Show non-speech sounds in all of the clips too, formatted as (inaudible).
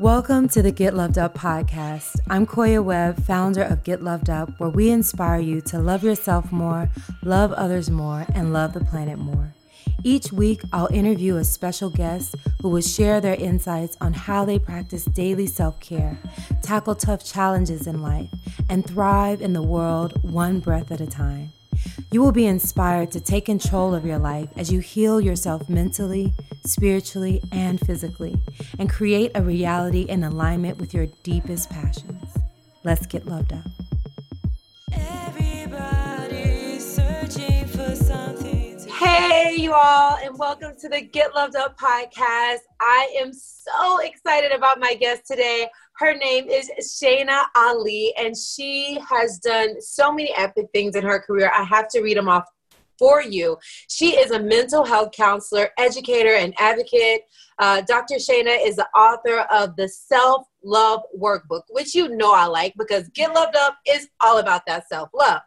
Welcome to the Get Loved Up podcast. I'm Koya Webb, founder of Get Loved Up, where we inspire you to love yourself more, love others more, and love the planet more. Each week, I'll interview a special guest who will share their insights on how they practice daily self care, tackle tough challenges in life, and thrive in the world one breath at a time. You will be inspired to take control of your life as you heal yourself mentally, spiritually, and physically, and create a reality in alignment with your deepest passions. Let's get loved up. Hey, you all, and welcome to the Get Loved Up podcast. I am so excited about my guest today. Her name is Shainna Ali, and she has done so many epic things in her career. I have to read them off for you. She is a mental health counselor, educator, and advocate. Uh, Dr. Shainna is the author of the Self Love Workbook, which you know I like because Get Loved Up is all about that self love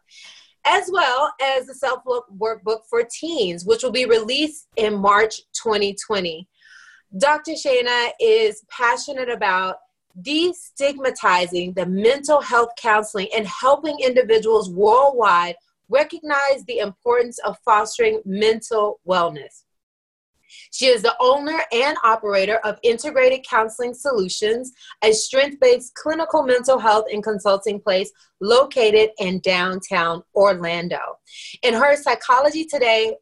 as well as the self love workbook for teens, which will be released in March 2020. Dr. Shainna is passionate about destigmatizing the mental health counseling and helping individuals worldwide recognize the importance of fostering mental wellness. She is the owner and operator of Integrated Counseling Solutions, a strength based clinical mental health and consulting place located in downtown Orlando. In her Psychology Today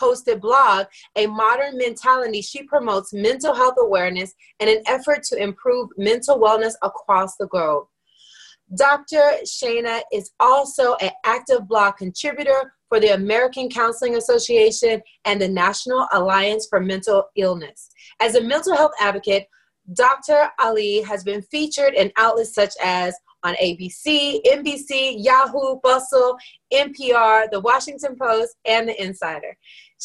hosted blog, A Modern Mentality, she promotes mental health awareness in an effort to improve mental wellness across the globe. Dr. Shainna is also an active blog contributor for the American Counseling Association and the National Alliance for Mental Illness. As a mental health advocate, Dr. Ali has been featured in outlets such as on ABC, NBC, Yahoo, Bustle, NPR, The Washington Post, and The Insider.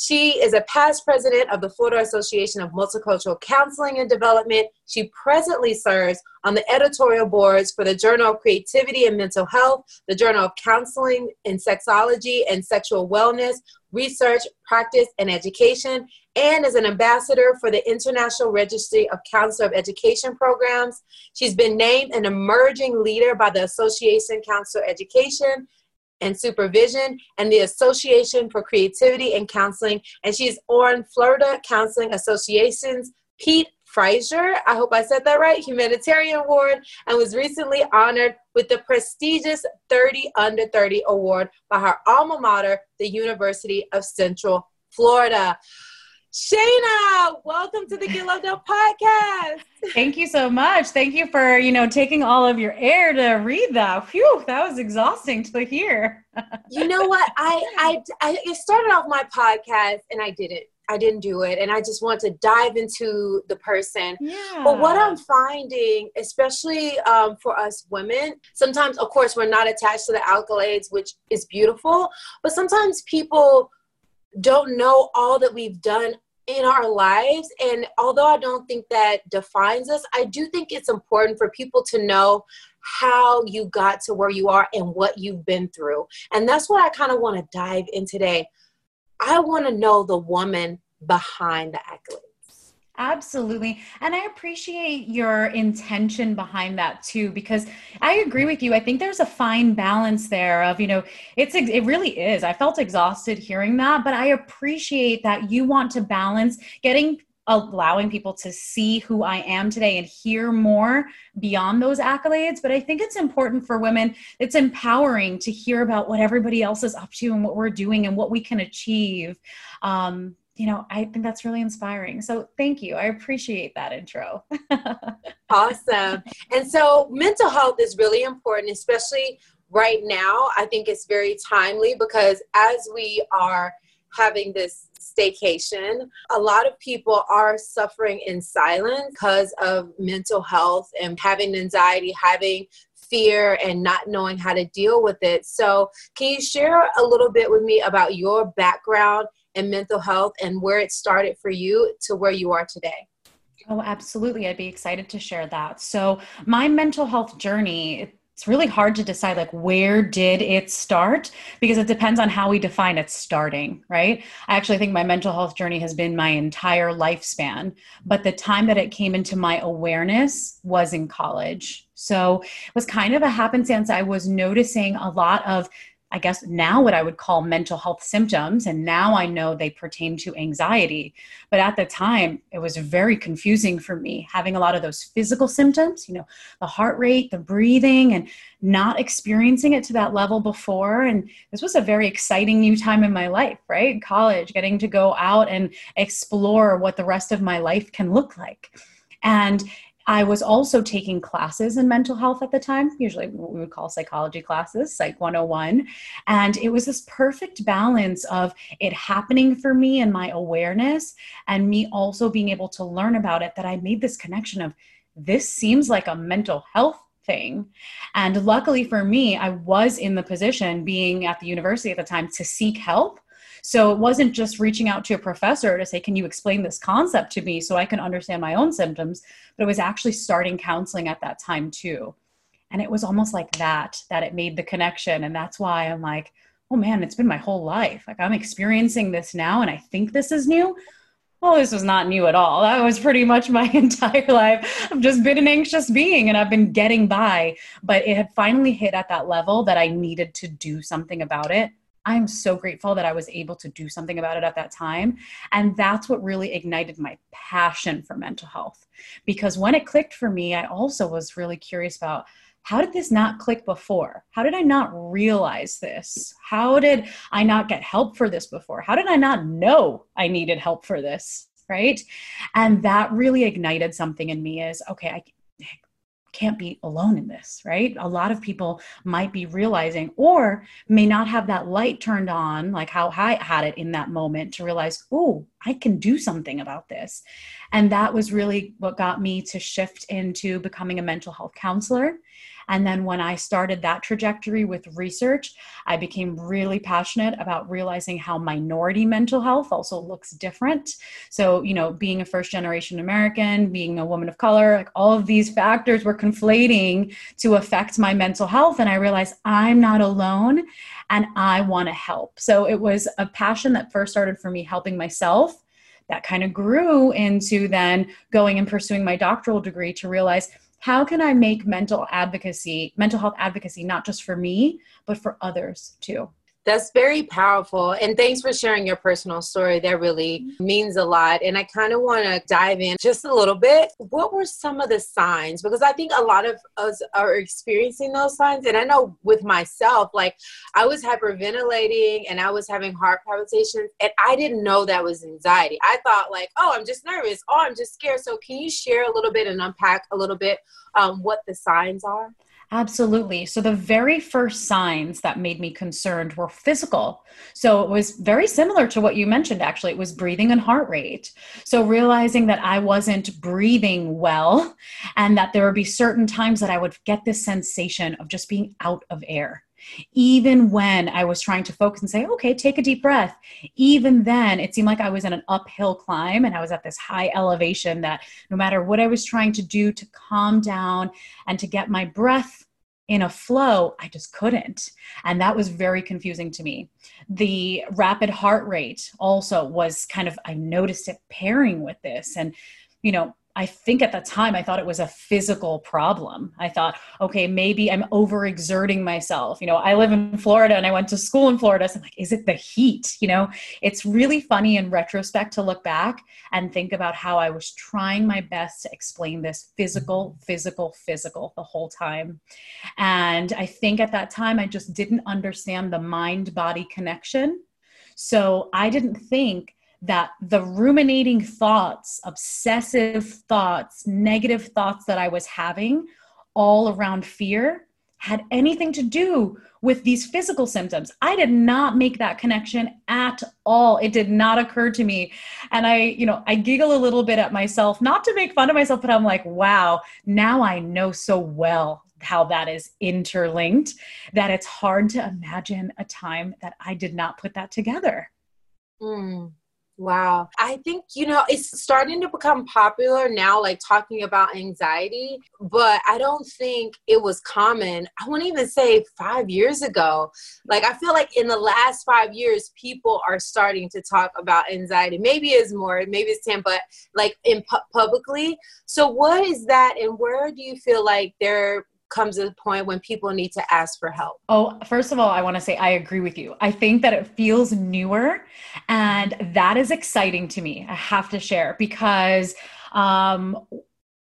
She is a past president of the Florida Association of Multicultural Counseling and Development. She presently serves on the editorial boards for the Journal of Creativity and Mental Health, the Journal of Counseling in Sexology and Sexual Wellness, Research, Practice, and Education, and is an ambassador for the International Registry of Counselor of Education Programs. She's been named an emerging leader by the Association Counselor Education and Supervision and the Association for Creativity and Counseling. And she's on Florida Counseling Association's Pete Frazier, I hope I said that right, Humanitarian Award, and was recently honored with the prestigious 30 Under 30 Award by her alma mater, the University of Central Florida. Shainna, welcome to the Get Loved Up podcast. Thank you so much. Thank you for, you know, taking all of your air to read that. Phew, that was exhausting to hear. (laughs) you know what? I, I I started off my podcast and I didn't. I didn't do it and I just want to dive into the person. Yeah. But what I'm finding, especially um, for us women, sometimes, of course, we're not attached to the accolades, which is beautiful, but sometimes people don't know all that we've done in our lives. And although I don't think that defines us, I do think it's important for people to know how you got to where you are and what you've been through. And that's what I kind of want to dive in today. I want to know the woman behind the accolade. Absolutely. And I appreciate your intention behind that too, because I agree with you. I think there's a fine balance there of, you know, it's, it really is. I felt exhausted hearing that, but I appreciate that you want to balance getting allowing people to see who I am today and hear more beyond those accolades. But I think it's important for women, it's empowering to hear about what everybody else is up to and what we're doing and what we can achieve. Um, you know, I think that's really inspiring. So thank you. I appreciate that intro. (laughs) awesome. And so mental health is really important, especially right now. I think it's very timely because as we are having this staycation, a lot of people are suffering in silence because of mental health and having anxiety, having fear and not knowing how to deal with it. So, can you share a little bit with me about your background and mental health and where it started for you to where you are today. Oh, absolutely. I'd be excited to share that. So, my mental health journey it's really hard to decide like where did it start because it depends on how we define it starting right i actually think my mental health journey has been my entire lifespan but the time that it came into my awareness was in college so it was kind of a happenstance i was noticing a lot of I guess now what I would call mental health symptoms. And now I know they pertain to anxiety. But at the time, it was very confusing for me having a lot of those physical symptoms, you know, the heart rate, the breathing, and not experiencing it to that level before. And this was a very exciting new time in my life, right? College, getting to go out and explore what the rest of my life can look like. And I was also taking classes in mental health at the time, usually what we would call psychology classes, Psych 101. And it was this perfect balance of it happening for me and my awareness, and me also being able to learn about it that I made this connection of this seems like a mental health thing. And luckily for me, I was in the position being at the university at the time to seek help so it wasn't just reaching out to a professor to say, Can you explain this concept to me so I can understand my own symptoms? But it was actually starting counseling at that time too. And it was almost like that, that it made the connection. And that's why I'm like, oh man, it's been my whole life. Like I'm experiencing this now and I think this is new. Well, this was not new at all. That was pretty much my (laughs) entire life. I've just been an anxious being and I've been getting by. But it had finally hit at that level that I needed to do something about it. I'm so grateful that I was able to do something about it at that time. And that's what really ignited my passion for mental health. Because when it clicked for me, I also was really curious about how did this not click before? How did I not realize this? How did I not get help for this before? How did I not know I needed help for this? Right. And that really ignited something in me is okay, I, can't be alone in this, right? A lot of people might be realizing or may not have that light turned on, like how I had it in that moment to realize, oh, I can do something about this. And that was really what got me to shift into becoming a mental health counselor and then when I started that trajectory with research, I became really passionate about realizing how minority mental health also looks different. So, you know, being a first generation American, being a woman of color, like all of these factors were conflating to affect my mental health. And I realized I'm not alone and I want to help. So it was a passion that first started for me helping myself that kind of grew into then going and pursuing my doctoral degree to realize how can I make mental advocacy, mental health advocacy, not just for me, but for others too? That's very powerful. And thanks for sharing your personal story. That really mm-hmm. means a lot. And I kind of want to dive in just a little bit. What were some of the signs? Because I think a lot of us are experiencing those signs. And I know with myself, like I was hyperventilating and I was having heart palpitations, and I didn't know that was anxiety. I thought, like, oh, I'm just nervous. Oh, I'm just scared. So, can you share a little bit and unpack a little bit um, what the signs are? Absolutely. So the very first signs that made me concerned were physical. So it was very similar to what you mentioned, actually. It was breathing and heart rate. So realizing that I wasn't breathing well and that there would be certain times that I would get this sensation of just being out of air. Even when I was trying to focus and say, okay, take a deep breath, even then it seemed like I was in an uphill climb and I was at this high elevation that no matter what I was trying to do to calm down and to get my breath in a flow, I just couldn't. And that was very confusing to me. The rapid heart rate also was kind of, I noticed it pairing with this. And, you know, I think at the time I thought it was a physical problem. I thought, okay, maybe I'm overexerting myself. You know, I live in Florida and I went to school in Florida. So I'm like, is it the heat? You know, it's really funny in retrospect to look back and think about how I was trying my best to explain this physical, physical, physical the whole time. And I think at that time I just didn't understand the mind body connection. So I didn't think that the ruminating thoughts, obsessive thoughts, negative thoughts that I was having all around fear had anything to do with these physical symptoms. I did not make that connection at all. It did not occur to me. And I, you know, I giggle a little bit at myself, not to make fun of myself, but I'm like, wow, now I know so well how that is interlinked that it's hard to imagine a time that I did not put that together. Mm. Wow. I think, you know, it's starting to become popular now, like talking about anxiety, but I don't think it was common. I wouldn't even say five years ago. Like, I feel like in the last five years, people are starting to talk about anxiety. Maybe it's more, maybe it's 10, but like in pu- publicly. So, what is that, and where do you feel like they're comes a point when people need to ask for help? Oh, first of all, I want to say I agree with you. I think that it feels newer, and that is exciting to me. I have to share because um,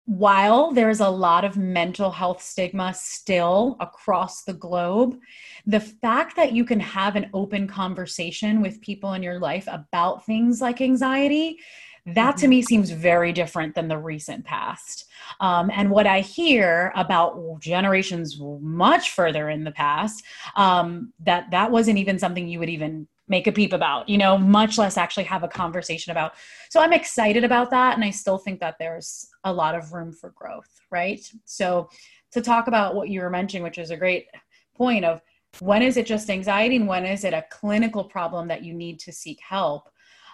while there's a lot of mental health stigma still across the globe, the fact that you can have an open conversation with people in your life about things like anxiety that to mm-hmm. me seems very different than the recent past. Um, and what I hear about generations much further in the past, um, that that wasn't even something you would even make a peep about, you know, much less actually have a conversation about. So I'm excited about that. And I still think that there's a lot of room for growth, right? So to talk about what you were mentioning, which is a great point of when is it just anxiety and when is it a clinical problem that you need to seek help?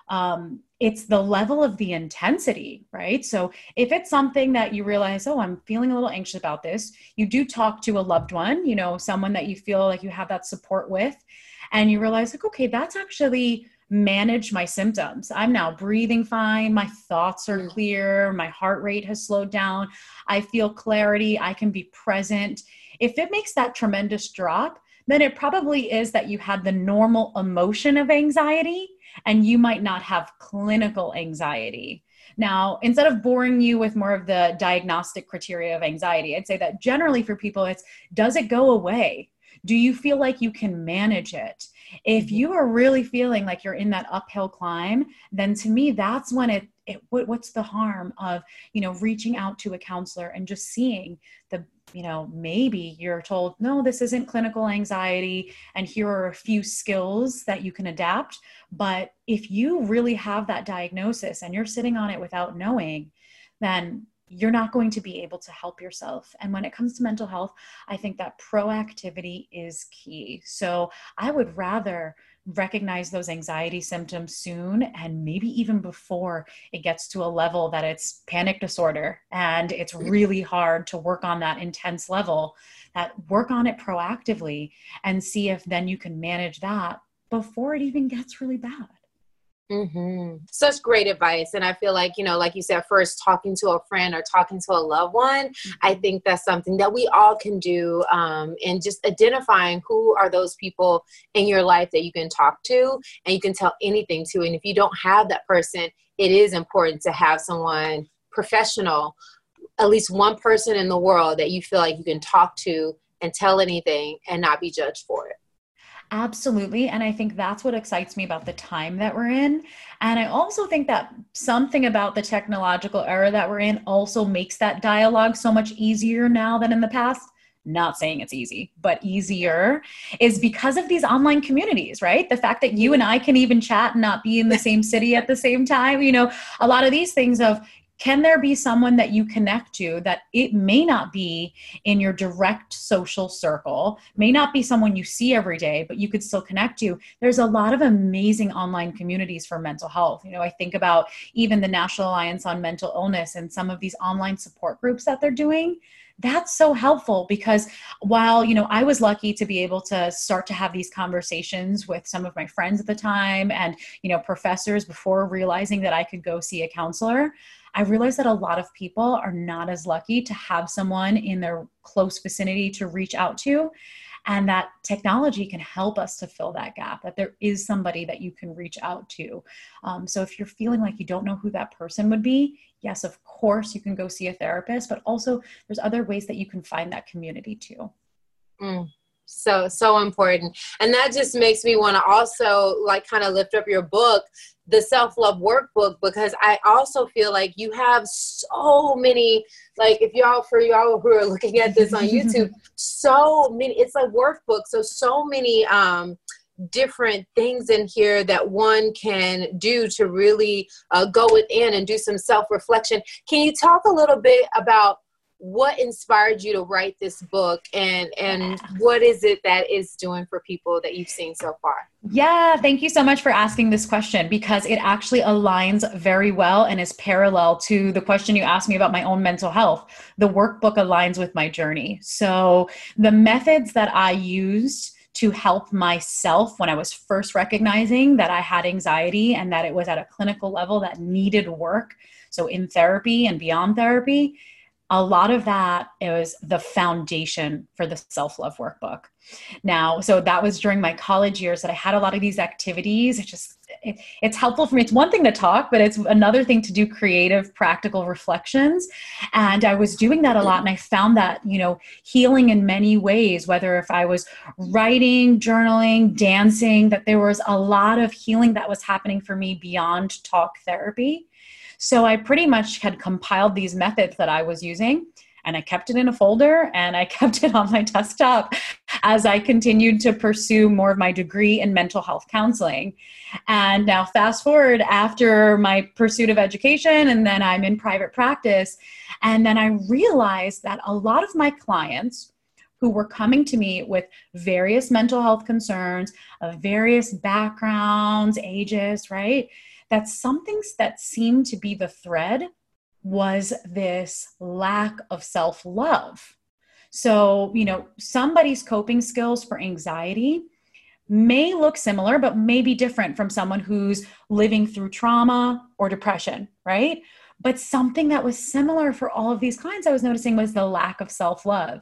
Um, it's the level of the intensity, right? So if it's something that you realize, oh, I'm feeling a little anxious about this, you do talk to a loved one, you know, someone that you feel like you have that support with, and you realize, like, okay, that's actually manage my symptoms. I'm now breathing fine. My thoughts are clear. My heart rate has slowed down. I feel clarity. I can be present. If it makes that tremendous drop, then it probably is that you had the normal emotion of anxiety and you might not have clinical anxiety. Now, instead of boring you with more of the diagnostic criteria of anxiety, I'd say that generally for people, it's does it go away? Do you feel like you can manage it? If mm-hmm. you are really feeling like you're in that uphill climb, then to me, that's when it, it what, what's the harm of you know reaching out to a counselor and just seeing the you know, maybe you're told, no, this isn't clinical anxiety, and here are a few skills that you can adapt. But if you really have that diagnosis and you're sitting on it without knowing, then you're not going to be able to help yourself. And when it comes to mental health, I think that proactivity is key. So I would rather recognize those anxiety symptoms soon and maybe even before it gets to a level that it's panic disorder and it's mm-hmm. really hard to work on that intense level that work on it proactively and see if then you can manage that before it even gets really bad Mm-hmm. Such great advice. And I feel like, you know, like you said, first talking to a friend or talking to a loved one, mm-hmm. I think that's something that we all can do. Um, and just identifying who are those people in your life that you can talk to and you can tell anything to. And if you don't have that person, it is important to have someone professional, at least one person in the world that you feel like you can talk to and tell anything and not be judged for it. Absolutely. And I think that's what excites me about the time that we're in. And I also think that something about the technological era that we're in also makes that dialogue so much easier now than in the past. Not saying it's easy, but easier is because of these online communities, right? The fact that you and I can even chat and not be in the same city at the same time. You know, a lot of these things of can there be someone that you connect to that it may not be in your direct social circle? May not be someone you see every day but you could still connect to. There's a lot of amazing online communities for mental health. You know i think about even the national alliance on mental illness and some of these online support groups that they're doing. That's so helpful because while you know i was lucky to be able to start to have these conversations with some of my friends at the time and you know professors before realizing that i could go see a counselor I realized that a lot of people are not as lucky to have someone in their close vicinity to reach out to. And that technology can help us to fill that gap, that there is somebody that you can reach out to. Um, so if you're feeling like you don't know who that person would be, yes, of course, you can go see a therapist, but also there's other ways that you can find that community too. Mm so so important. And that just makes me want to also like kind of lift up your book the self-love workbook because I also feel like you have so many like if y'all for y'all who are looking at this on (laughs) YouTube so many it's a workbook so so many um different things in here that one can do to really uh, go within and do some self-reflection. Can you talk a little bit about what inspired you to write this book and and what is it that is doing for people that you've seen so far? Yeah thank you so much for asking this question because it actually aligns very well and is parallel to the question you asked me about my own mental health. The workbook aligns with my journey. So the methods that i used to help myself when I was first recognizing that I had anxiety and that it was at a clinical level that needed work. So, in therapy and beyond therapy, a lot of that is the foundation for the self love workbook. Now, so that was during my college years that I had a lot of these activities. It just it, it's helpful for me. It's one thing to talk, but it's another thing to do creative, practical reflections. And I was doing that a lot, and I found that you know healing in many ways. Whether if I was writing, journaling, dancing, that there was a lot of healing that was happening for me beyond talk therapy. So I pretty much had compiled these methods that I was using and I kept it in a folder and I (laughs) kept it on my desktop as I continued to pursue more of my degree in mental health counseling. And now, fast forward after my pursuit of education, and then I'm in private practice. And then I realized that a lot of my clients who were coming to me with various mental health concerns of various backgrounds, ages, right? That some things that seemed to be the thread was this lack of self love. So, you know, somebody's coping skills for anxiety may look similar, but may be different from someone who's living through trauma or depression, right? But something that was similar for all of these clients I was noticing was the lack of self love.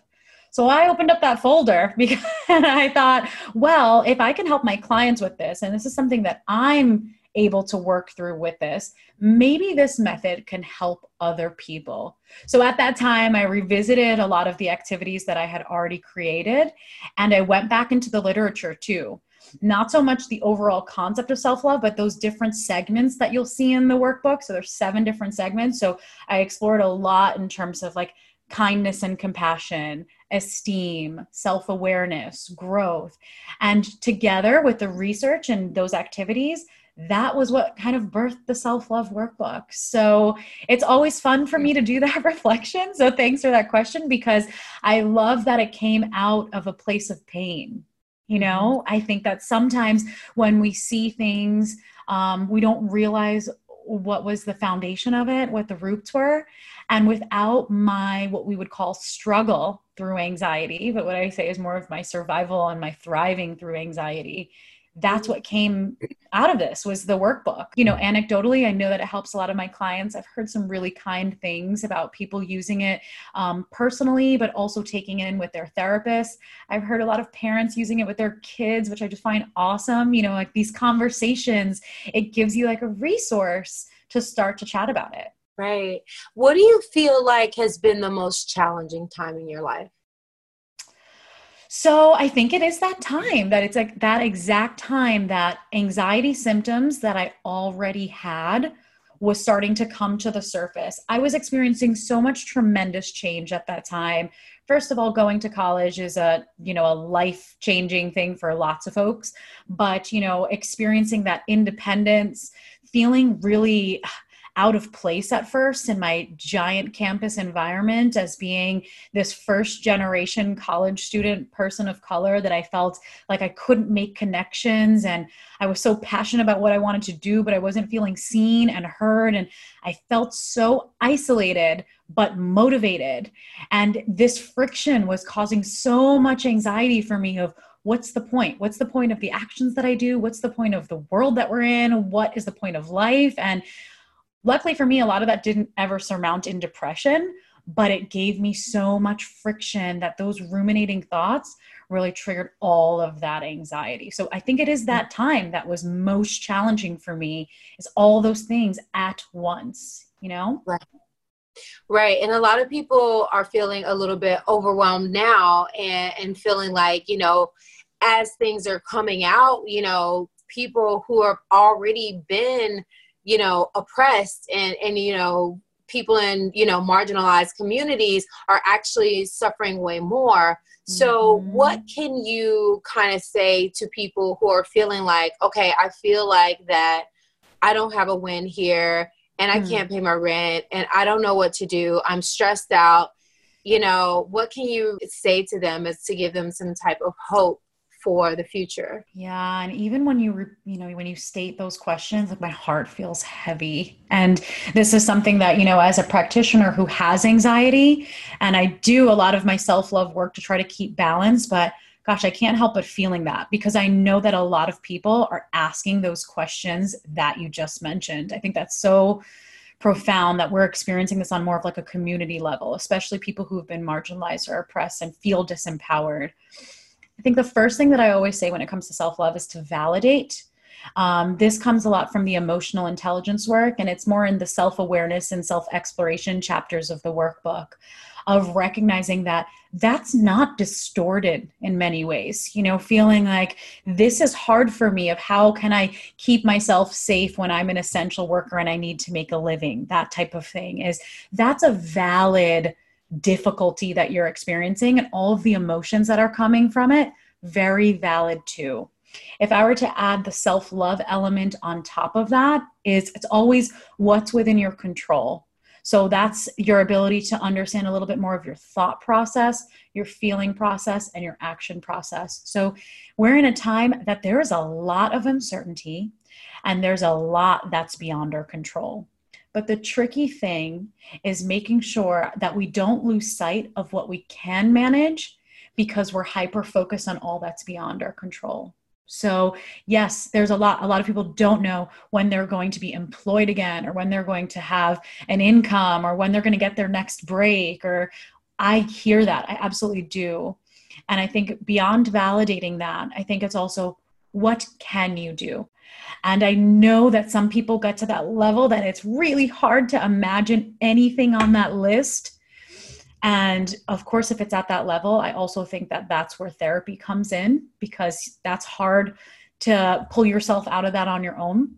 So I opened up that folder (laughs) because I thought, well, if I can help my clients with this, and this is something that I'm able to work through with this, maybe this method can help other people. So at that time, I revisited a lot of the activities that I had already created, and I went back into the literature too. Not so much the overall concept of self love, but those different segments that you'll see in the workbook. So there's seven different segments. So I explored a lot in terms of like kindness and compassion, esteem, self awareness, growth. And together with the research and those activities, that was what kind of birthed the self love workbook. So it's always fun for me to do that (laughs) reflection. So thanks for that question because I love that it came out of a place of pain. You know, mm-hmm. I think that sometimes when we see things, um, we don't realize what was the foundation of it, what the roots were. And without my, what we would call struggle through anxiety, but what I say is more of my survival and my thriving through anxiety, that's what came out of this was the workbook. You know anecdotally i know that it helps a lot of my clients. I've heard some really kind things about people using it um, personally but also taking it in with their therapists i've heard a lot of parents using it with their kids which i just find awesome. You know like these conversations it gives you like a resource to start to chat about it. Right. What do you feel like has been the most challenging time in your life so I think it is that time that it's like that exact time that anxiety symptoms that I already had was starting to come to the surface. I was experiencing so much tremendous change at that time. First of all, going to college is a, you know, a life-changing thing for lots of folks, but you know, experiencing that independence, feeling really out of place at first in my giant campus environment as being this first generation college student person of color that I felt like I couldn't make connections and I was so passionate about what I wanted to do, but I wasn't feeling seen and heard. And I felt so isolated but motivated. And this friction was causing so much anxiety for me of what's the point? What's the point of the actions that I do? What's the point of the world that we're in? What is the point of life? And luckily for me, a lot of that didn't ever surmount in depression, but it gave me so much friction that those ruminating thoughts really triggered all of that anxiety. So I think it is that time that was most challenging for me is all those things at once, you know? Right. Right. And a lot of people are feeling a little bit overwhelmed now and, and feeling like, you know, as things are coming out, you know, people who have already been you know oppressed and and you know people in you know marginalized communities are actually suffering way more so mm-hmm. what can you kind of say to people who are feeling like okay i feel like that i don't have a win here and i mm-hmm. can't pay my rent and i don't know what to do i'm stressed out you know, what can you say to them is to give them some type of hope for the future. Yeah, and even when you you know when you state those questions, like my heart feels heavy. And this is something that, you know, as a practitioner who has anxiety, and I do a lot of my self-love work to try to keep balance, but gosh, I can't help but feeling that because I know that a lot of people are asking those questions that you just mentioned. I think that's so profound that we're experiencing this on more of like a community level, especially people who have been marginalized or oppressed and feel disempowered. Think the first thing that I always say when it comes to self love is to validate. Um, this comes a lot from the emotional intelligence work, and it's more in the self awareness and self exploration chapters of the workbook of recognizing that that's not distorted in many ways you know feeling like this is hard for me of how can i keep myself safe when i'm an essential worker and i need to make a living that type of thing is that's a valid difficulty that you're experiencing and all of the emotions that are coming from it, very valid too. If I were to add the self love element on top of that, is it's always what's within your control. So that's your ability to understand a little bit more of your thought process, your feeling process, and your action process. So we're in a time that there is a lot of uncertainty and there's a lot that's beyond our control. But the tricky thing is making sure that we don't lose sight of what we can manage because we're hyper focused on all that's beyond our control. So, yes, there's a lot a lot of people don't know when they're going to be employed again or when they're going to have an income or when they're going to get their next break or I hear that. I absolutely do. And I think beyond validating that, I think it's also what can you do? And I know that some people get to that level that it's really hard to imagine anything on that list. And of course, if it's at that level, I also think that that's where therapy comes in because that's hard to pull yourself out of that on your own.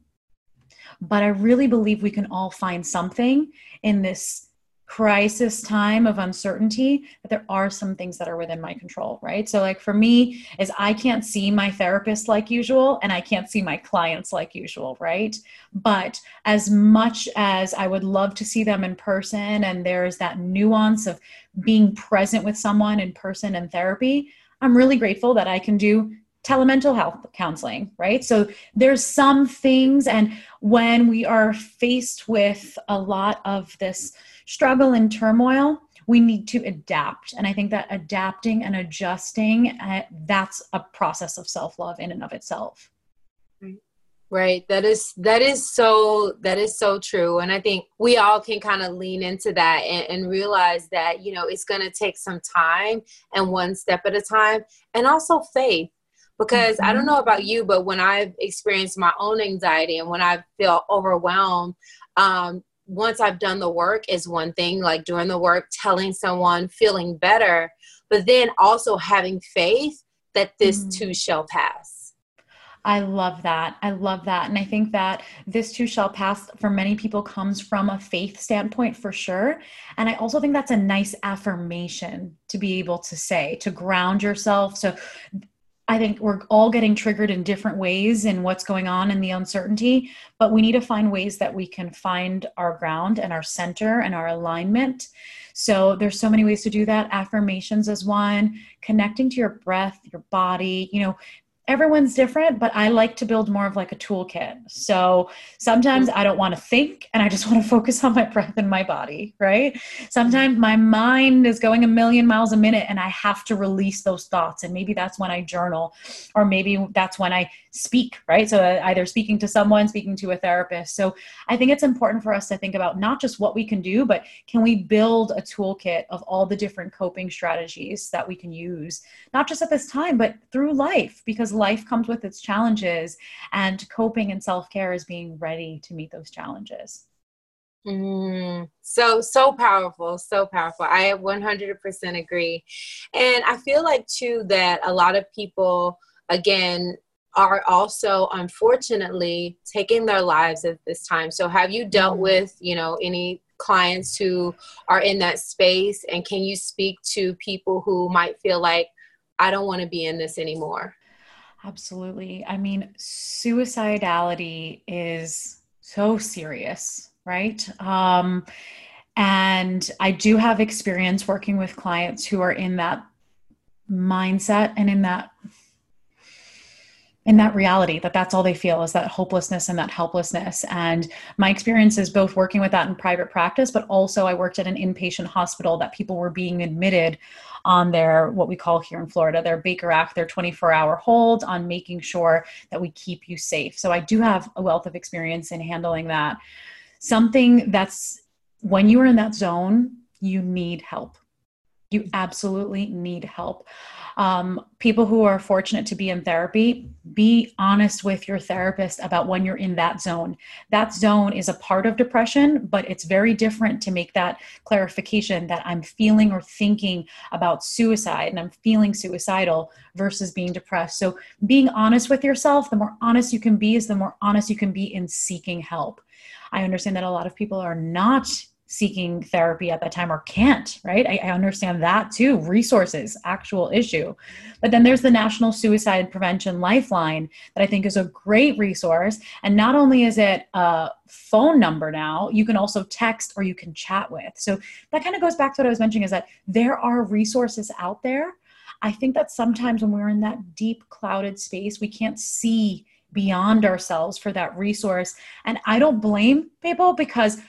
But I really believe we can all find something in this crisis time of uncertainty that there are some things that are within my control right so like for me is i can't see my therapist like usual and i can't see my clients like usual right but as much as i would love to see them in person and there's that nuance of being present with someone in person and therapy i'm really grateful that i can do telemental health counseling, right? So there's some things, and when we are faced with a lot of this struggle and turmoil, we need to adapt. And I think that adapting and adjusting, uh, that's a process of self love in and of itself. Right. That is that is so that is so true. And I think we all can kind of lean into that and, and realize that, you know, it's gonna take some time and one step at a time and also faith because. I don't mm-hmm. know about you, but when I've experienced my own anxiety and when I feel overwhelmed, um, once I've done the work is one thing, like doing the work, telling someone, feeling better, but then also having faith that this mm-hmm. too shall pass. I love that. I love that. And I think that this too shall pass for many people comes from a faith standpoint for sure. And I also think that's a nice affirmation to be able to say, to ground yourself. So I think we're all getting triggered in different ways in what's going on in the uncertainty, but we need to find ways that we can find our ground and our center and our alignment. So there's so many ways to do that. Affirmations is one, connecting to your breath, your body, you know, everyone's different, but I like to build more of like a toolkit. So sometimes I don't want to think and I just want to (laughs) focus on my breath and my body, right? Sometimes my mind is going a million miles a minute and I have to release those thoughts. And maybe that's when I journal, or maybe that's when I speak, right? So uh, either speaking to someone, speaking to a therapist. So I think it's important for us to think about not just what we can do, but can we build a toolkit of all the different coping strategies that we can use, not just at this time, but through life, because life comes with its challenges and coping and self-care is being ready to meet those challenges. Mm, so so powerful so powerful. I 100% agree. And i feel like too that a lot of people again are also unfortunately taking their lives at this time. So have you dealt mm. with you know any clients who are in that space? And can you speak to people who might feel like i don't want to be in this anymore Absolutely. I mean, suicidality is so serious, right? Um, and I do have experience working with clients who are in that mindset and in that in that reality that that's all they feel is that hopelessness and that helplessness and my experience is both working with that in private practice but also i worked at an inpatient hospital that people were being admitted on their what we call here in florida their baker act their 24 hour hold on making sure that we keep you safe. So i do have a wealth of experience in handling that. Something that's when you are in that zone you need help you absolutely need help um, people who are fortunate to be in therapy, be honest with your therapist about when you're in that zone. That zone is a part of depression, but it's very different to make that clarification that I'm feeling or thinking about suicide and I'm feeling suicidal versus being depressed. So, being honest with yourself, the more honest you can be, is the more honest you can be in seeking help. I understand that a lot of people are not seeking therapy at that time or can't, right? I, I, understand that too. Resources, actual issue. But then there's the National Suicide Prevention Lifeline that I think is a great resource. And not only is it a phone number now, you can also text or you can chat with. So that kind of goes back to what I was mentioning is that there are resources out there. I think that sometimes when we're in that deep clouded space, we can't see beyond ourselves for that resource. And I don't blame people because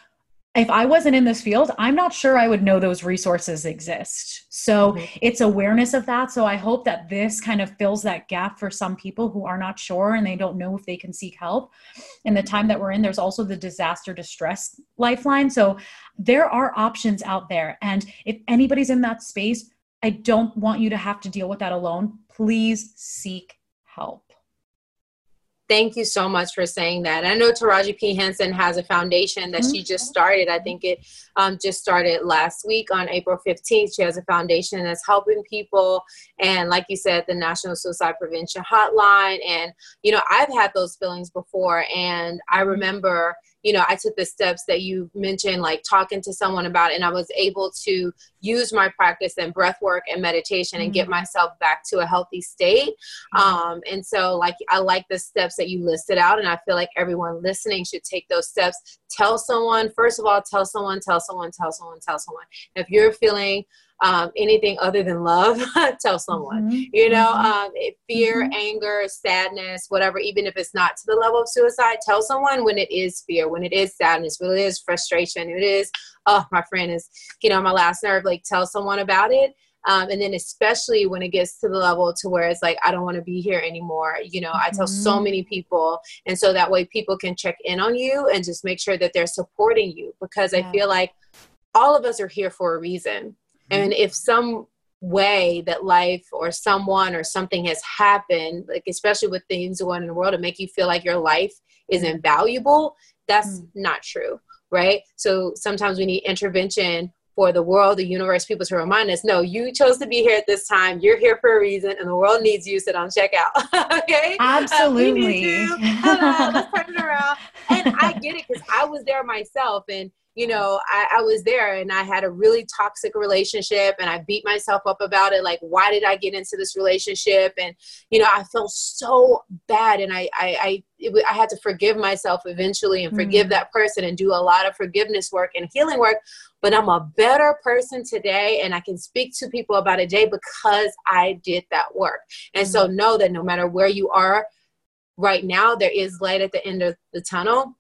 if I wasn't in this field, I'm not sure I would know those resources exist. So mm-hmm. it's awareness of that. So I hope that this kind of fills that gap for some people who are not sure and they don't know if they can seek help. In the time that we're in, there's also the disaster distress lifeline. So there are options out there. And if anybody's in that space, I don't want you to have to deal with that alone. Please seek help. Thank you so much for saying that. I know Taraji P. Henson has a foundation that mm-hmm. she just started. I think it um, just started last week on April 15th. She has a foundation that's helping people. And like you said, the National Suicide Prevention Hotline. And, you know, I've had those feelings before. And I remember you know, I took the steps that you mentioned, like talking to someone about, it, and I was able to use my practice and breath work and meditation and mm-hmm. get myself back to a healthy state. Mm-hmm. Um, and so, like, I like the steps that you listed out, and I feel like everyone listening should take those steps. Tell someone, first of all, tell someone, tell someone, tell someone, tell someone. If you're feeling um, anything other than love, (laughs) tell someone. Mm-hmm. You know, mm-hmm. um, fear, mm-hmm. anger, sadness, whatever, even if it's not to the level of suicide, tell someone when it is fear, when it is sadness, when it is frustration, it is, oh, my friend is, you know, my last nerve, like tell someone about it. Um, and then especially when it gets to the level to where it's like i don't want to be here anymore you know mm-hmm. i tell so mm-hmm. many people and so that way people can check in on you and just make sure that they're supporting you because yeah. i feel like all of us are here for a reason and if some way that life or someone or something has happened, like especially with things going in the world to make you feel like your life is mm. invaluable, that's mm. not true, right? So sometimes we need intervention for the world, the universe, people to remind us, no, you chose to be here at this time. You're here for a reason, and the world needs you. So don't check out. (laughs) okay? Absolutely. Uh, Hello, let's turn it around. And I (laughs) get it because I was there myself, and you know, I, I, was there and I had a really toxic relationship and I beat myself up about it. Like, why did I get into this relationship? And, you know, I felt so bad. And I, I, I, it, I had to forgive myself eventually and forgive mm-hmm. that person and do a lot of forgiveness work and healing work. But I'm a better person today and I can speak to people about a day because I did that work. And mm-hmm. so know that no matter where you are right now, there is light at the end of the tunnel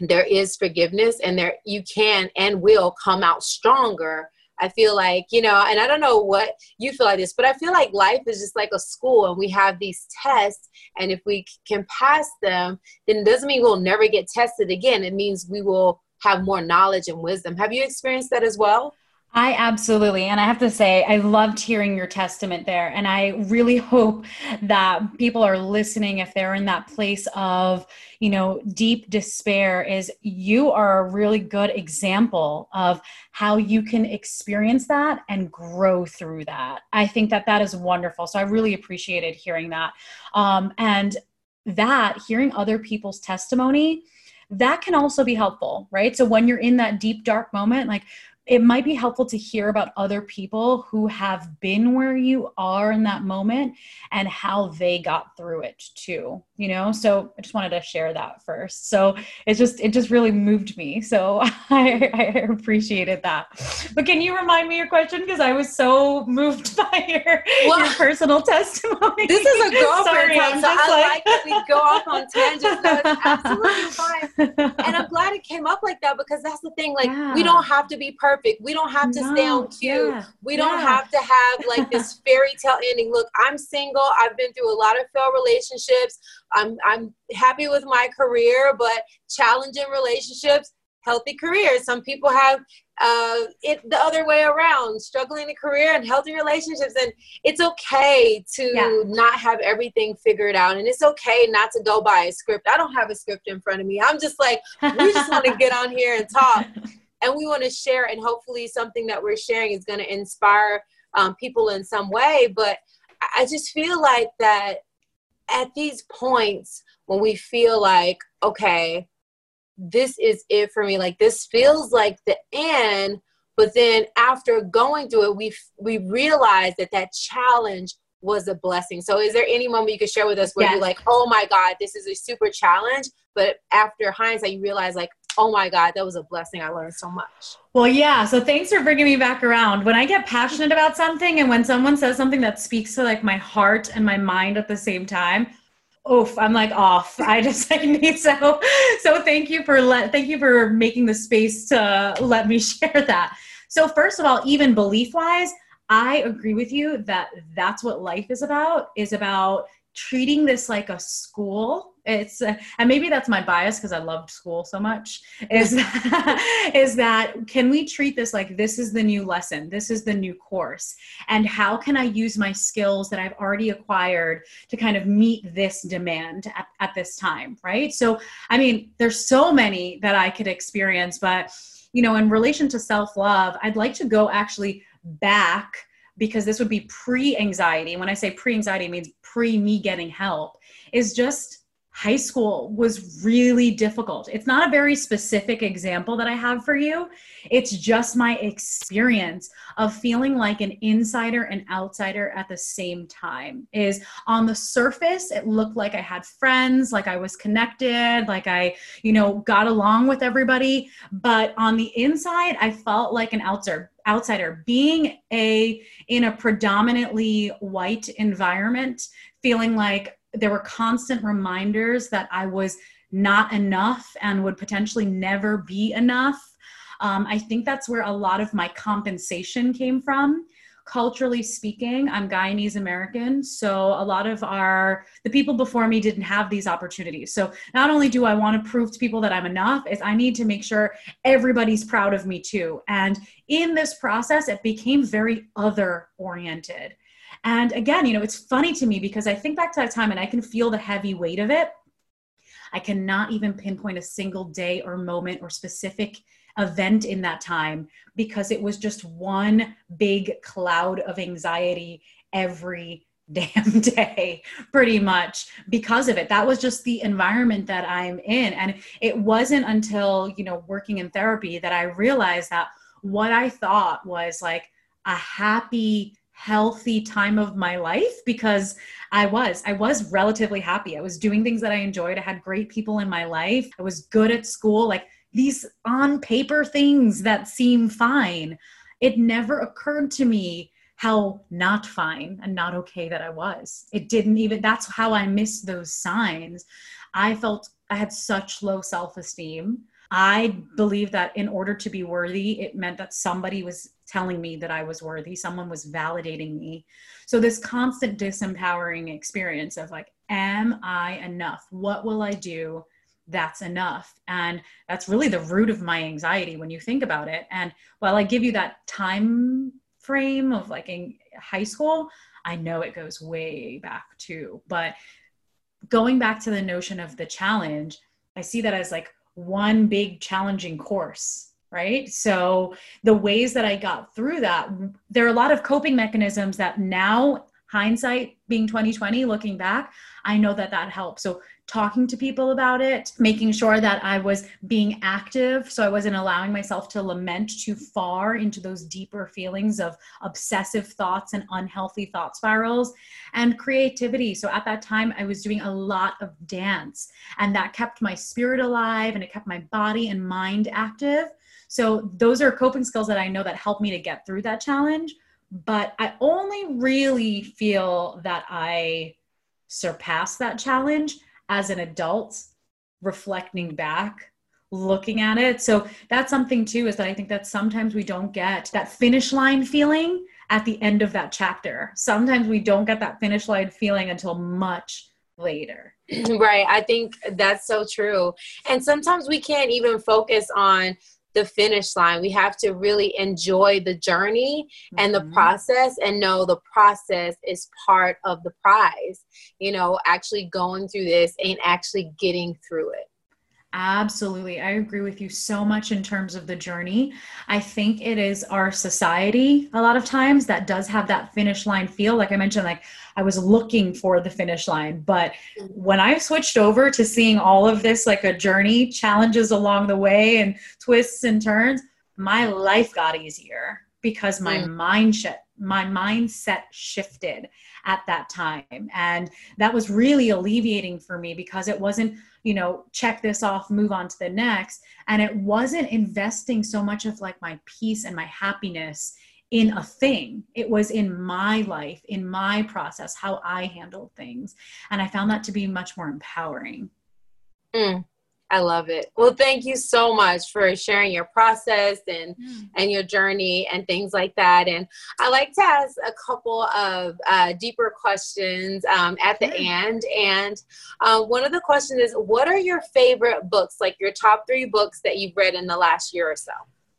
there is forgiveness and there you can and will come out stronger I feel like, you know, and I don't know what you feel like this, but I feel like life is just like a school and we have these tests. And if we can pass them, then it doesn't mean we'll never get tested again. It means we will have more knowledge and wisdom. Have you experienced that as well? I absolutely. And I have to say, I loved hearing your testament there. And I really (laughs) hope that people are listening if they're in that place of, you know, deep despair, is you are a really good example of how you can experience that and grow through that. I think that that is wonderful. So I really appreciated hearing that. Um, and that, hearing other people's testimony, that can also be helpful, right? So when you're in that deep, dark moment, like it might be helpful to hear about other people who have been where you are in that moment and how they got through it too you know? So i just wanted to share that first. So it just it just really moved me. So (laughs) i, I appreciated that. But can you remind me your question? Because i was so moved (laughs) by your, well, your personal (laughs) testimony. This is a girlfriend Sorry, time, so i like, like that we go off on tangents. It's absolutely fine. And i'm glad it came up like that because that's the thing like yeah. we don't have to be perfect perfect. We don't have to no, stay on cue. Yeah, we don't have to have like this (laughs) fairy tale ending. Look, I'm single. I've been through a lot of failed relationships. I'm I'm happy with my career, but challenging relationships, healthy careers. Some people have uh, it the other way around, struggling in a career and healthy relationships. And it's okay to yeah. not have everything figured out. And it's okay not to go by a script. I don't have a script in front of me. I'm just like, we just want to (laughs) get on here and talk and we want to share and hopefully something that we're sharing is going to inspire um, people in some way but i just feel like that at these points when we feel like okay this is it for me like this feels like the end but then after going through it we we realize that that challenge was a blessing so is there any moment you could share with us where yes. you're like oh my god this is a super challenge but after hindsight you realize like oh my God, that was a blessing. I learned so much. Well, yeah. So thanks for bringing me back around. When I get passionate about something and when someone says something that speaks to like my heart and my mind at the same time, oof, I'm like off. I just (laughs) need so so thank you for let thank you for making the space to let me (laughs) share that. So first of all, even belief wise, I agree with you that that's what life is about is about treating this like a school it's uh, and maybe that's my bias because i loved school so much is that, (laughs) is that can we treat this like this is the new lesson this is the new course? And how can i use my skills that i've already acquired to kind of meet this demand at, at this time right? So i mean there's so many that i could experience but you know in relation to self-love i'd like to go actually back because this would be pre anxiety. When I say pre anxiety, means pre me getting help, is just high school was really difficult. It's not a very specific example that I have for you. It's just my experience of feeling like an insider and outsider at the same time. Is on the surface it looked like I had friends, like I was connected, like I, you know, got along with everybody, but on the inside I felt like an outsider outsider being a in a predominantly white environment feeling like there were constant reminders that I was not enough and would potentially never be enough. Um, I think that's where a lot of my compensation came from. Culturally speaking, I'm Guyanese American, so a lot of our the people before me didn't have these opportunities. So not only do I want to prove to people that I'm enough, is I need to make sure everybody's proud of me too. And in this process, it became very other oriented. And again, you know, it's funny to me because I think back to that time and I can feel the heavy weight of it. I cannot even pinpoint a single day or moment or specific event in that time because it was just one big cloud of anxiety every (laughs) damn day pretty much because of it that was just the environment that i'm in and it wasn't until you know working in therapy that i realized that what i thought was like a happy healthy time of my life because I was I was relatively happy. I was doing things that I enjoyed. I had great people in my life. I was good at school like these on paper things that seem fine. It never occurred to me how not fine and not okay that I was. It didn't even that's how I missed those signs. I felt I had such low self-esteem. I believe that in order to be worthy, it meant that somebody was telling me that I was worthy, someone was validating me. So, this constant disempowering experience of like, am I enough? What will I do? That's enough. And that's really the root of my anxiety when you think about it. And while I give you that time frame of like in high school, I know it goes way back too. But going back to the notion of the challenge, I see that as like one big challenging course right? So the ways that i got through that there are a lot of coping mechanisms that now hindsight being 2020 looking back i know that that helps. So talking to people about it, making sure that I was being active. So I wasn't allowing myself to lament too far into those deeper feelings of obsessive thoughts and unhealthy thought spirals and creativity. So at that time, I was doing a lot of dance, and that kept my spirit alive and it kept my body and mind active. So those are coping skills that I know that helped me to get through that challenge. But I only really feel that I surpassed that challenge as an adult, reflecting back looking at it. So that's something too is that I think that sometimes we don't get that finish line feeling at the end of that chapter. Sometimes we don't get that finish line feeling until much later. (clears throat) Right. I think that's so true. And sometimes we can't even focus on the finish line. We have to really enjoy the journey and the mm-hmm. process and know the process is part of the prize. You know, actually going through this and actually getting through it. Absolutely. I agree with you so much in terms of the journey. I think it is our society a lot of times that does have that finish line feel. Like I mentioned, like I was looking for the finish line. But when I switched over to seeing all of this like a journey, challenges along the way, and twists and turns, my life got easier because my mm. mindset my mindset shifted at that time and that was really alleviating for me because it wasn't you know check this off move on to the next and it wasn't investing so much of like my peace and my happiness in a thing. It was in my life, in my process, how I handled things. And I found that to be much more empowering. Mm, I love it. Well, thank you so much for sharing your process and mm. and your journey and things like that. And I like to ask a couple of uh, deeper questions um, at the mm. end. And uh, one of the questions is, what are your favorite books, like your top three books that you've read in the last year or so?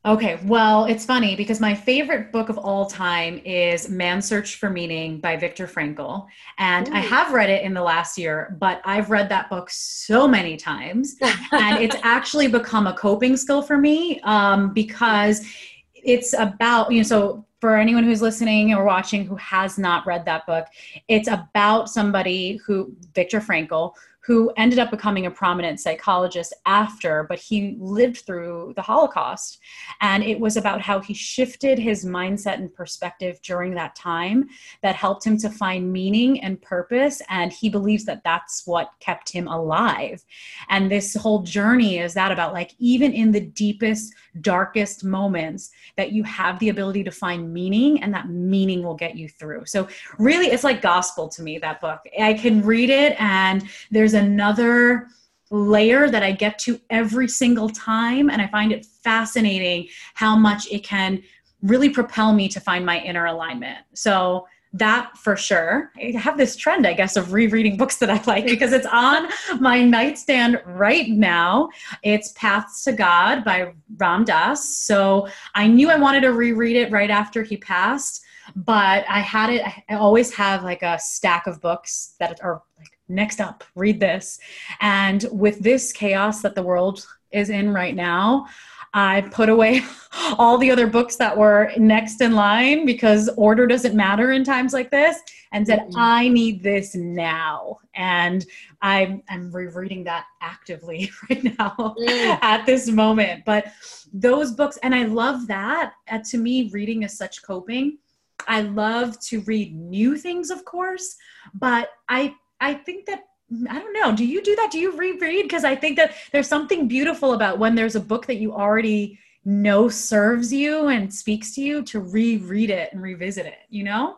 Okay, well, it's funny because my favorite book of all time is Man's Search for Meaning by Viktor Frankl. And Ooh. I have read it in the last year, but I've read that book so many times. (laughs) and it's actually become a coping skill for me um, because it's about, you know, so for anyone who's listening or watching who has not read that book, it's about somebody who, Viktor Frankl, who ended up becoming a prominent psychologist after, but he lived through the Holocaust. And it was about how he shifted his mindset and perspective during that time that helped him to find meaning and purpose. And he believes that that's what kept him alive. And this whole journey is that about like, even in the deepest, darkest moments, that you have the ability to find meaning and that meaning will get you through. So, really, it's like gospel to me, that book. I can read it and there's there's another layer that I get to every single time. And I find it fascinating how much it can really propel me to find my inner alignment. So that for sure. I have this trend, I guess, of rereading books that I (laughs) like because it's on my nightstand right now. It's Paths to God by Ram Dass. So I knew I wanted to reread it right after he passed, but I had it, I always have like a stack of books that are next up, read this. And with this chaos that the world is in right now, I put away (laughs) all the other books that were next in line because order doesn't matter in times like this and said, mm-hmm. I need this now. And I'm, I'm rereading that actively (laughs) right now mm. (laughs) at this moment. But those books, and I love that. Uh, to me, reading is such coping. I love to read new things, of course, but I I think that I don't know. Do you do that? Do you reread? Because I think that there's something beautiful about when there's a book that you already know serves you and speaks to you to reread it and revisit it, you know?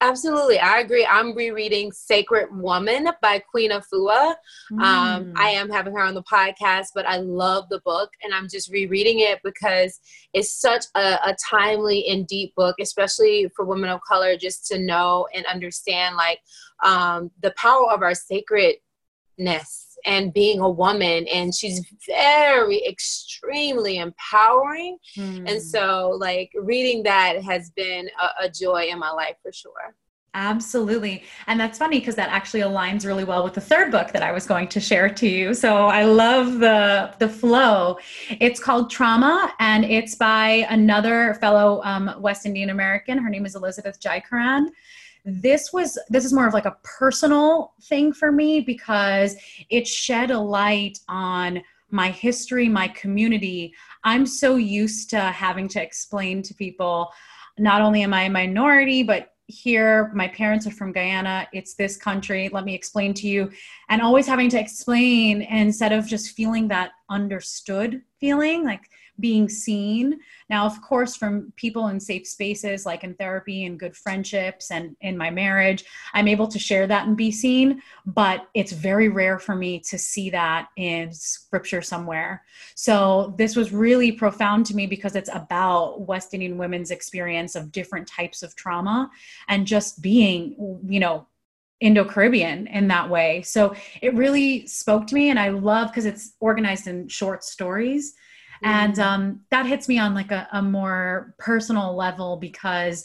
Absolutely, I agree. I'm rereading Sacred Woman by Queen Afua. Mm. Um, I am having her on the podcast, but I love the book and I'm just rereading it because it's such a, a timely and deep book, especially for women of color, just to know and understand like um, the power of our sacredness and being a woman and she's very extremely empowering mm. and so like reading that has been a, a joy in my life for sure Absolutely. And that's funny because that actually aligns really well with the third book that I was going to share to you. So I love the the flow. It's called Trauma and it's by another fellow um, West Indian American. Her name is Elizabeth Jaikaran. This was this is more of like a personal thing for me because it shed a light on my history, my community. I'm so used to having to explain to people not only am I a minority, but here my parents are from guyana. It's this country. Let me explain to you. And always having to explain instead of just feeling that understood feeling like being seen. Now, of course, from people in safe spaces like in therapy and good friendships and in my marriage, I'm able to share that and be seen, but it's very rare for me to see that in scripture somewhere. So, this was really profound to me because it's about West Indian women's experience of different types of trauma and just being, you know, Indo Caribbean in that way. So it really spoke to me, and I love because it's organized in short stories and mm-hmm. um, that hits me on like a, a more personal level because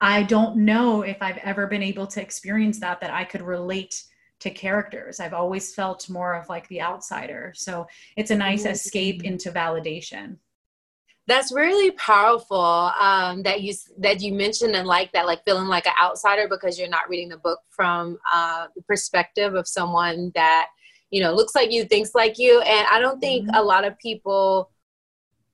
i don't know if i've ever been able to experience that that i could relate to characters i've always felt more of like the outsider so it's a nice mm-hmm. escape into validation that's really powerful um, that you that you mentioned and like that like feeling like an outsider because you're not reading the book from uh, the perspective of someone that you know looks like you thinks like you and i don't think mm-hmm. a lot of people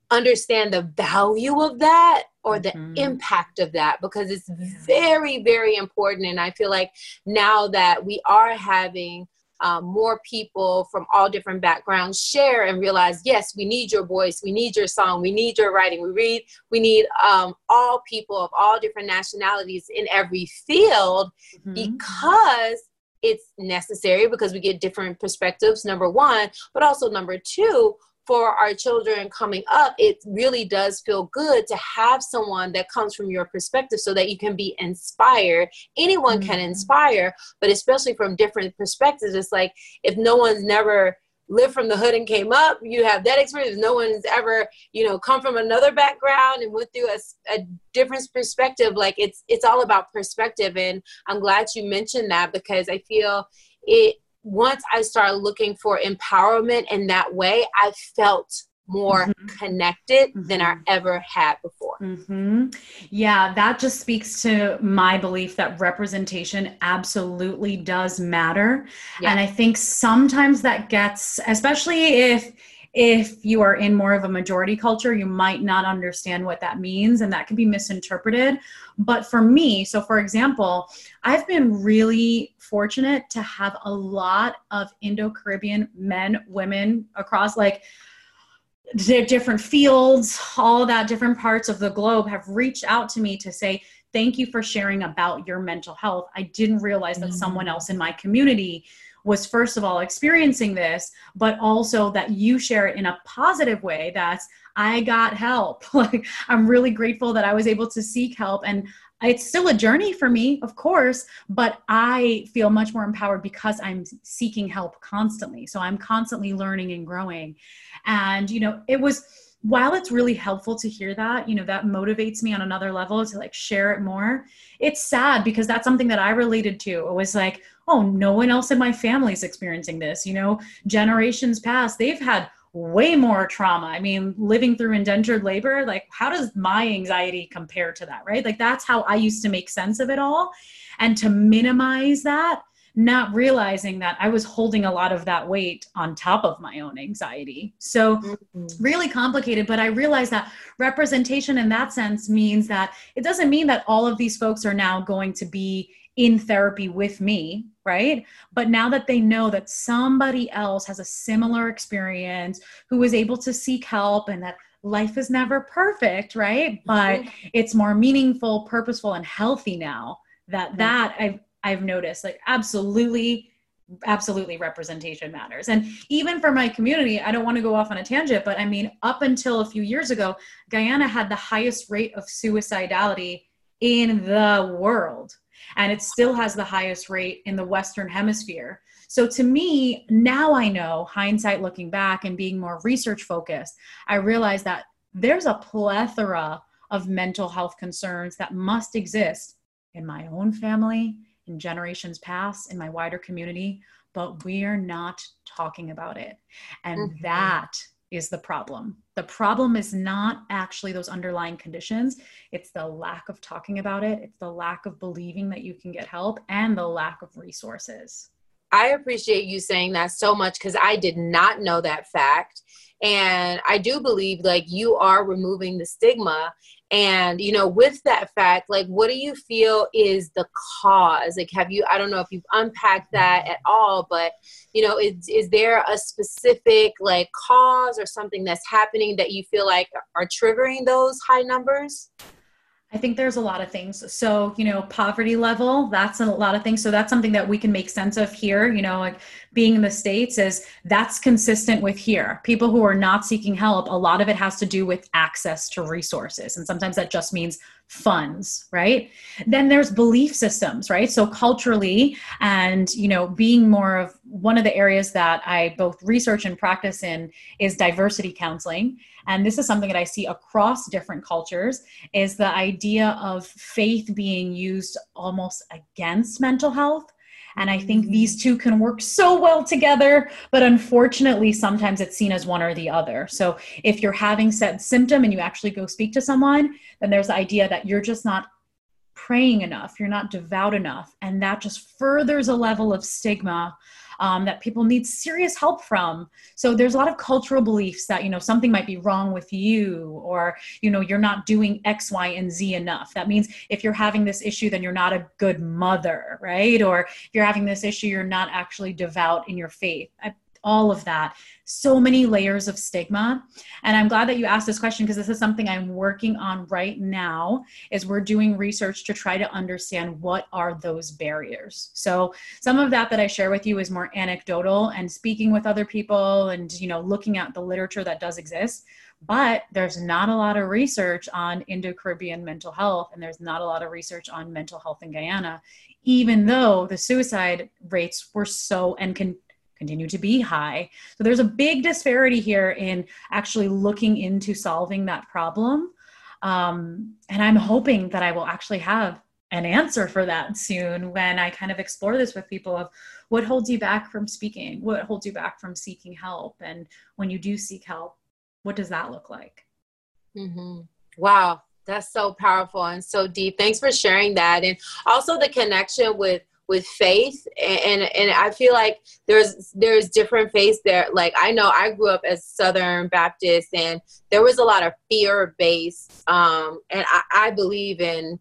understand the value of that or the mm-hmm. impact of that because it's very very important and i feel like now that we are having um, more people from all different backgrounds share and realize yes we need your voice we need your song we need your writing we read we need um, all people of all different nationalities in every field mm-hmm. because it's necessary because we get different perspectives, number one, but also number two, for our children coming up, it really does feel good to have someone that comes from your perspective so that you can be inspired. Anyone mm-hmm. can inspire, but especially from different perspectives. It's like if no one's never lived from the hood and came up you have that experience no one's ever you know come from another background and went through a, a different perspective like it's it's all about perspective and i'm glad you mentioned that because i feel it once i started looking for empowerment in that way i felt more mm-hmm. connected mm-hmm. than I ever had before. Mm-hmm. Yeah, that just speaks to my belief that representation absolutely does matter. Yeah. And I think sometimes that gets, especially if if you are in more of a majority culture, you might not understand what that means and that can be misinterpreted. But for me, so for example, I've been really fortunate to have a lot of Indo Caribbean men, women across like different fields, all that different parts of the globe have reached out to me to say, Thank you for sharing about your mental health. I didn't realize that mm-hmm. someone else in my community was, first of all, experiencing this, but also that you share it in a positive way. That's, I got help. (laughs) Like, I'm really grateful that I was able to seek help. And it's still a journey for me, of course, but I feel much more empowered because I'm seeking help constantly. So I'm constantly learning and growing. And, you know, it was, while it's really helpful to hear that, you know, that motivates me on another level to like share it more. It's sad because that's something that I related to. It was like, oh, no one else in my family is experiencing this. You know, generations past, they've had way more trauma. I mean, living through indentured labor, like, how does my anxiety compare to that, right? Like, that's how I used to make sense of it all. And to minimize that, not realizing that I was holding a lot of that weight on top of my own anxiety. So, mm-hmm. really complicated. But I realized that representation in that sense means that it doesn't mean that all of these folks are now going to be in therapy with me, right? But now that they know that somebody else has a similar experience who was able to seek help and that life is never perfect, right? But mm-hmm. it's more meaningful, purposeful, and healthy now. That mm-hmm. that I've I've noticed like absolutely absolutely representation matters. And even for my community, I don't want to go off on a tangent, but I mean, up until a few years ago, Guyana had the highest rate of suicidality in the world and it still has the highest rate in the Western Hemisphere. So to me, now I know, hindsight looking back and being more research focused, I realize that there's a plethora of mental health concerns that must exist in my own family, generations past, in my wider community, but we are not talking about it. And mm-hmm. that is the problem. The problem is not actually those underlying conditions, it's the lack of talking about it, it's the lack of believing that you can get help, and the lack of resources. I appreciate you saying that so much because I did not know that fact. And I do believe like you are removing the stigma. And you know with that fact like what do you feel is the cause? Like have you i don't know if you've unpacked that at all but you know is, is there a specific like cause or something that's happening that you feel like are triggering those high numbers I think there's a lot of things. So, you know, poverty level, that's a lot of things. So that's something that we can make sense of here, you know, like being in the States is that's consistent with here. People who are not seeking help, a lot of it has to do with access to resources. And sometimes that just means funds, right? Then there's belief systems, right? So culturally and, you know, being more of one of the areas that I both research and practice in is diversity counseling and this is something that I see across different cultures is the idea of faith being used almost against mental health. And I think mm-hmm. these two can work so well together, but unfortunately, sometimes it's seen as one or the other. So if you're having said symptom and you actually go speak to someone, then there's the idea that you're just not praying enough, you're not devout enough. And that just furthers a level of stigma um, that people need serious help from. So there's a lot of cultural beliefs that, you know, something might be wrong with you or, you know, you're not doing X, Y, and Z enough. That means if you're having this issue, then you're not a good mother, right? Or if you're having this issue, you're not actually devout in your faith. I, all of that. So many layers of stigma. And i'm glad that you asked this question because this is something i'm working on right now is we're doing research to try to understand what are those barriers. So some of that that i share with you is more anecdotal and speaking with other people and you know looking at the literature that does exist. But there's not a lot of research on indo-caribbean mental health and there's not a lot of research on mental health in guyana even though the suicide rates were so and can continue to be high. So there's a big disparity here in actually looking into solving that problem. Um, and I'm hoping that I will actually have an answer for that soon when I kind of explore this with people of what holds you back from speaking, what holds you back from seeking help, and when you do seek help, what does that look like? Mm-hmm. Wow, that's so powerful and so deep. Thanks for sharing that, and also the connection with with faith and and I feel like there's there's different faiths there. Like I know I grew up as Southern Baptist and there was a lot of fear based um and I, I believe in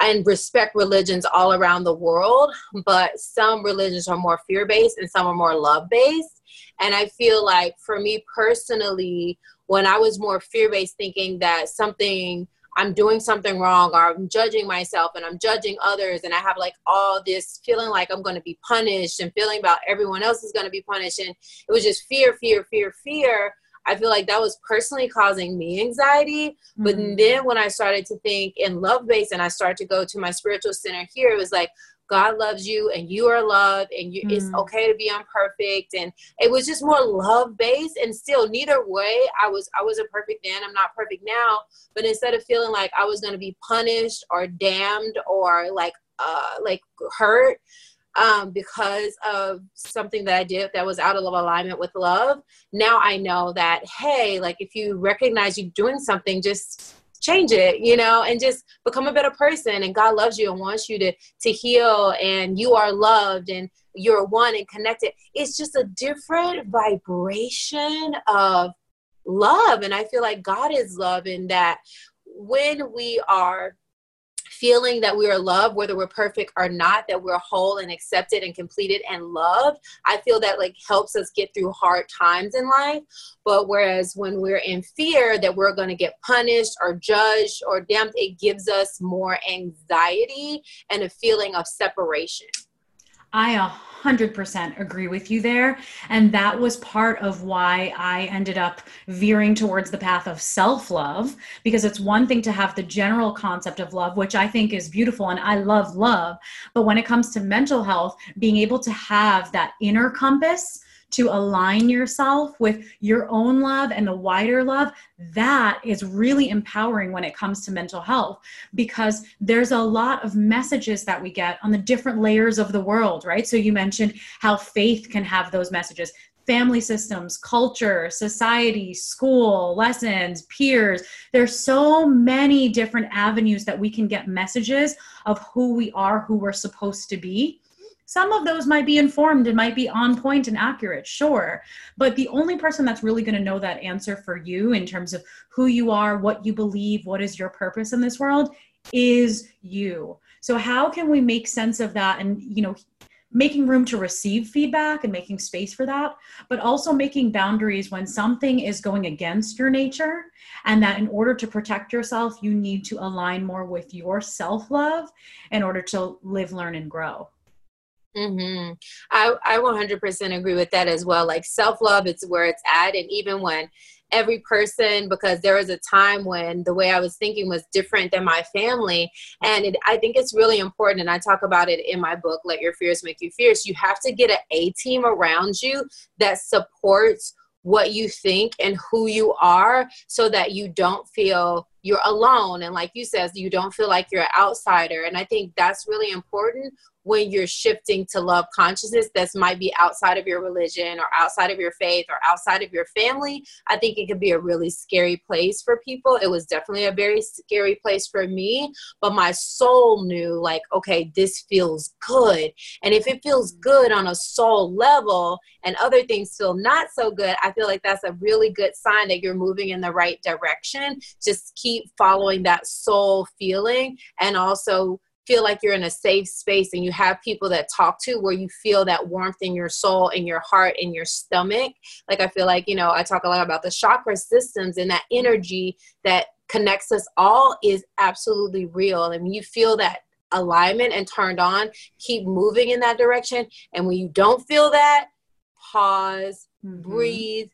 and respect religions all around the world but some religions are more fear based and some are more love based. And I feel like for me personally when I was more fear based thinking that something I'm doing something wrong or I'm judging myself and I'm judging others and I have like all this feeling like I'm going to be punished and feeling about everyone else is going to be punished and it was just fear fear fear fear I feel like that was personally causing me anxiety mm-hmm. but then when I started to think in love base and I started to go to my spiritual center here it was like God loves you and you are loved and you, mm. it's okay to be imperfect. And it was just more love based and still neither way I was, I wasn't perfect then. I'm not perfect now. But instead of feeling like I was going to be punished or damned or like, uh, like hurt, um, because of something that I did that was out of alignment with love. Now I know that, hey, like if you recognize you're doing something, just change it you know and just become a better person. And god loves you and wants you to to heal and you are loved and you're one and connected. It's just a different vibration of love. And i feel like god is love in that when we are feeling that we are loved, whether we're perfect or not, that we're whole and accepted and completed and loved, I feel that like helps us get through hard times in life. But whereas when we're in fear that we're going to get punished or judged or damned, it gives us more anxiety and a feeling of separation. I 100% agree with you there. And that was part of why I ended up veering towards the path of self love, because it's one thing to have the general concept of love, which I think is beautiful and I love love. But when it comes to mental health, being able to have that inner compass to align yourself with your own love and the wider love, that is really empowering when it comes to mental health because there's a lot of messages that we get on the different layers of the world, right? So you mentioned how faith can have those messages family systems, culture, society, school, lessons, peers. There's so many different avenues that we can get messages of who we are, who we're supposed to be. Some of those might be informed and might be on point and accurate, sure. But the only person that's really going to know that answer for you in terms of who you are, what you believe, what is your purpose in this world is you. So how can we make sense of that and, you know, making room to receive feedback and making space for that, but also making boundaries when something is going against your nature, and that in order to protect yourself, you need to align more with your self love in order to live, learn, and grow. Mm-hmm. I, I 100% agree with that as well. Like self love, it's where it's at. And even when every person because there was a time when the way I was thinking was different than my family. And it, I think it's really important, and I talk about it in my book, Let Your Fears Make You Fierce. You have to get an A team around you that supports what you think and who you are so that you don't feel you're alone and like you said you don't feel like you're an outsider and i think that's really important when you're shifting to love consciousness that might be outside of your religion or outside of your faith or outside of your family, I think it could be a really scary place for people. It was definitely a very scary place for me, but my soul knew, like, okay, this feels good. And if it feels mm-hmm. good on a soul level and other things feel not so good, I feel like that's a really good sign that you're moving in the right direction. Just keep following that soul feeling and also feel like you're in a safe space and you have people that talk to where you feel that warmth in your soul in your heart in your stomach. Like i feel like you know i talk a lot about the chakra systems and that energy that connects us all is absolutely real. And you feel that alignment and turned on keep moving in that direction. And when you don't feel that pause mm-hmm. breathe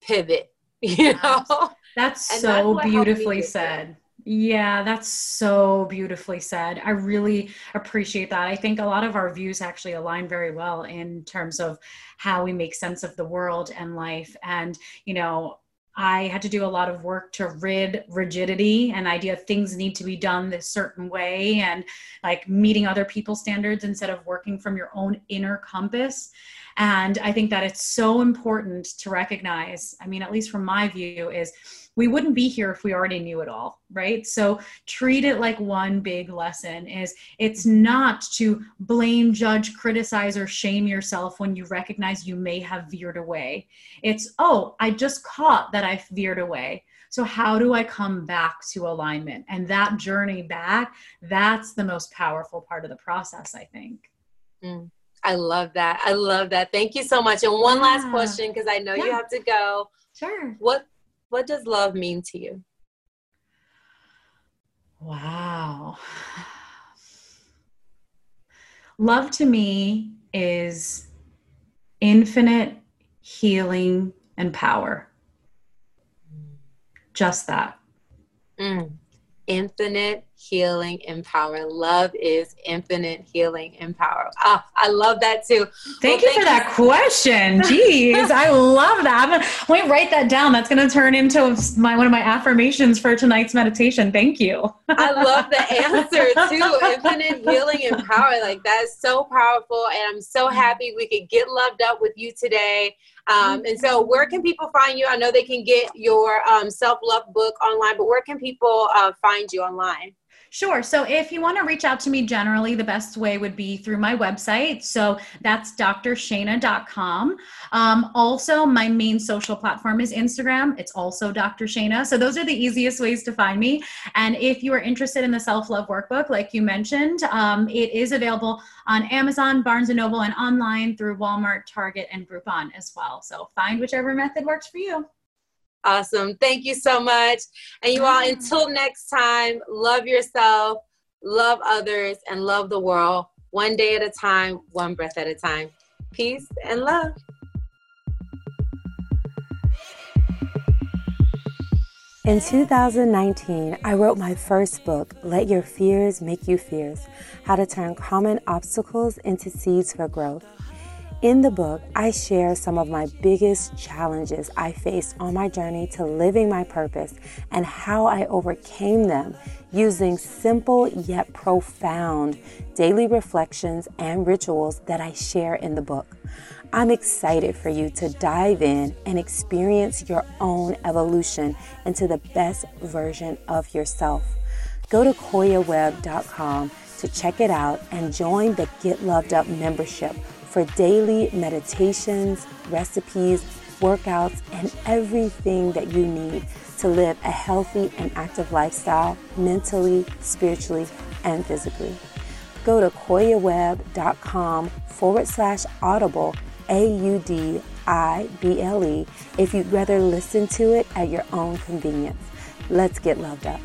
pivot (laughs) you know that's so that's beautifully said yeah, that's so beautifully said. I really appreciate that. I think a lot of our views actually align very well in terms of how we make sense of the world and life. And, you know, I had to do a lot of work to rid rigidity and idea of things need to be done this certain way and like meeting other people's standards instead of working from your own inner compass. And I think that it's so important to recognize, I mean, at least from my view, is we wouldn't be here if we already knew it all right? So treat it like one big lesson is it's not to blame judge criticize or shame yourself when you recognize you may have veered away. It's oh i just caught that i veered away. So how do i come back to alignment? And that journey back that's the most powerful part of the process i think. Mm. I love that. I love that. Thank you so much. And one yeah. last question because I know yeah. you have to go. Sure. What what does love mean to you? Wow. Love to me is infinite healing and power. Just that. Mm. Infinite healing and power. Love is infinite healing and power. Ah, I love that too. Thank well, you thank for you. that question. (laughs) Jeez, I love that. I'm gonna, write that down. That's going to turn into my one of my affirmations for tonight's meditation. Thank you. I love the answer (laughs) too. Infinite healing and power. Like that's so powerful, and I'm so happy we could get loved up with you today. Um, and so, where can people find you? I know they can get your um, self love book online, but where can people uh, find you online? Sure. So if you want to reach out to me generally, the best way would be through my website. So that's drshainna.com. Um, also, my main social platform is Instagram. It's also Dr. Shainna. So those are the easiest ways to find me. And if you are interested in the self love workbook, like you mentioned, um, it is available on Amazon, Barnes and Noble, and online through Walmart, Target, and Groupon as well. So find whichever method works for you. Awesome. Thank you so much. And you all, until next time, love yourself, love others, and love the world one day at a time, one breath at a time. Peace and love. In 2019, I wrote my first book, Let Your Fears Make You Fierce How to Turn Common Obstacles into Seeds for Growth. In the book, I share some of my biggest challenges I faced on my journey to living my purpose and how I overcame them using simple yet profound daily reflections and rituals that I share in the book. I'm excited for you to dive in and experience your own evolution into the best version of yourself. Go to koyawebb.com to check it out and join the Get Loved Up membership for daily meditations, recipes, workouts, and everything that you need to live a healthy and active lifestyle mentally, spiritually, and physically. Go to koyawebb.com forward slash audible, A U D I B L E, if you'd rather listen to it at your own convenience. Let's get loved up.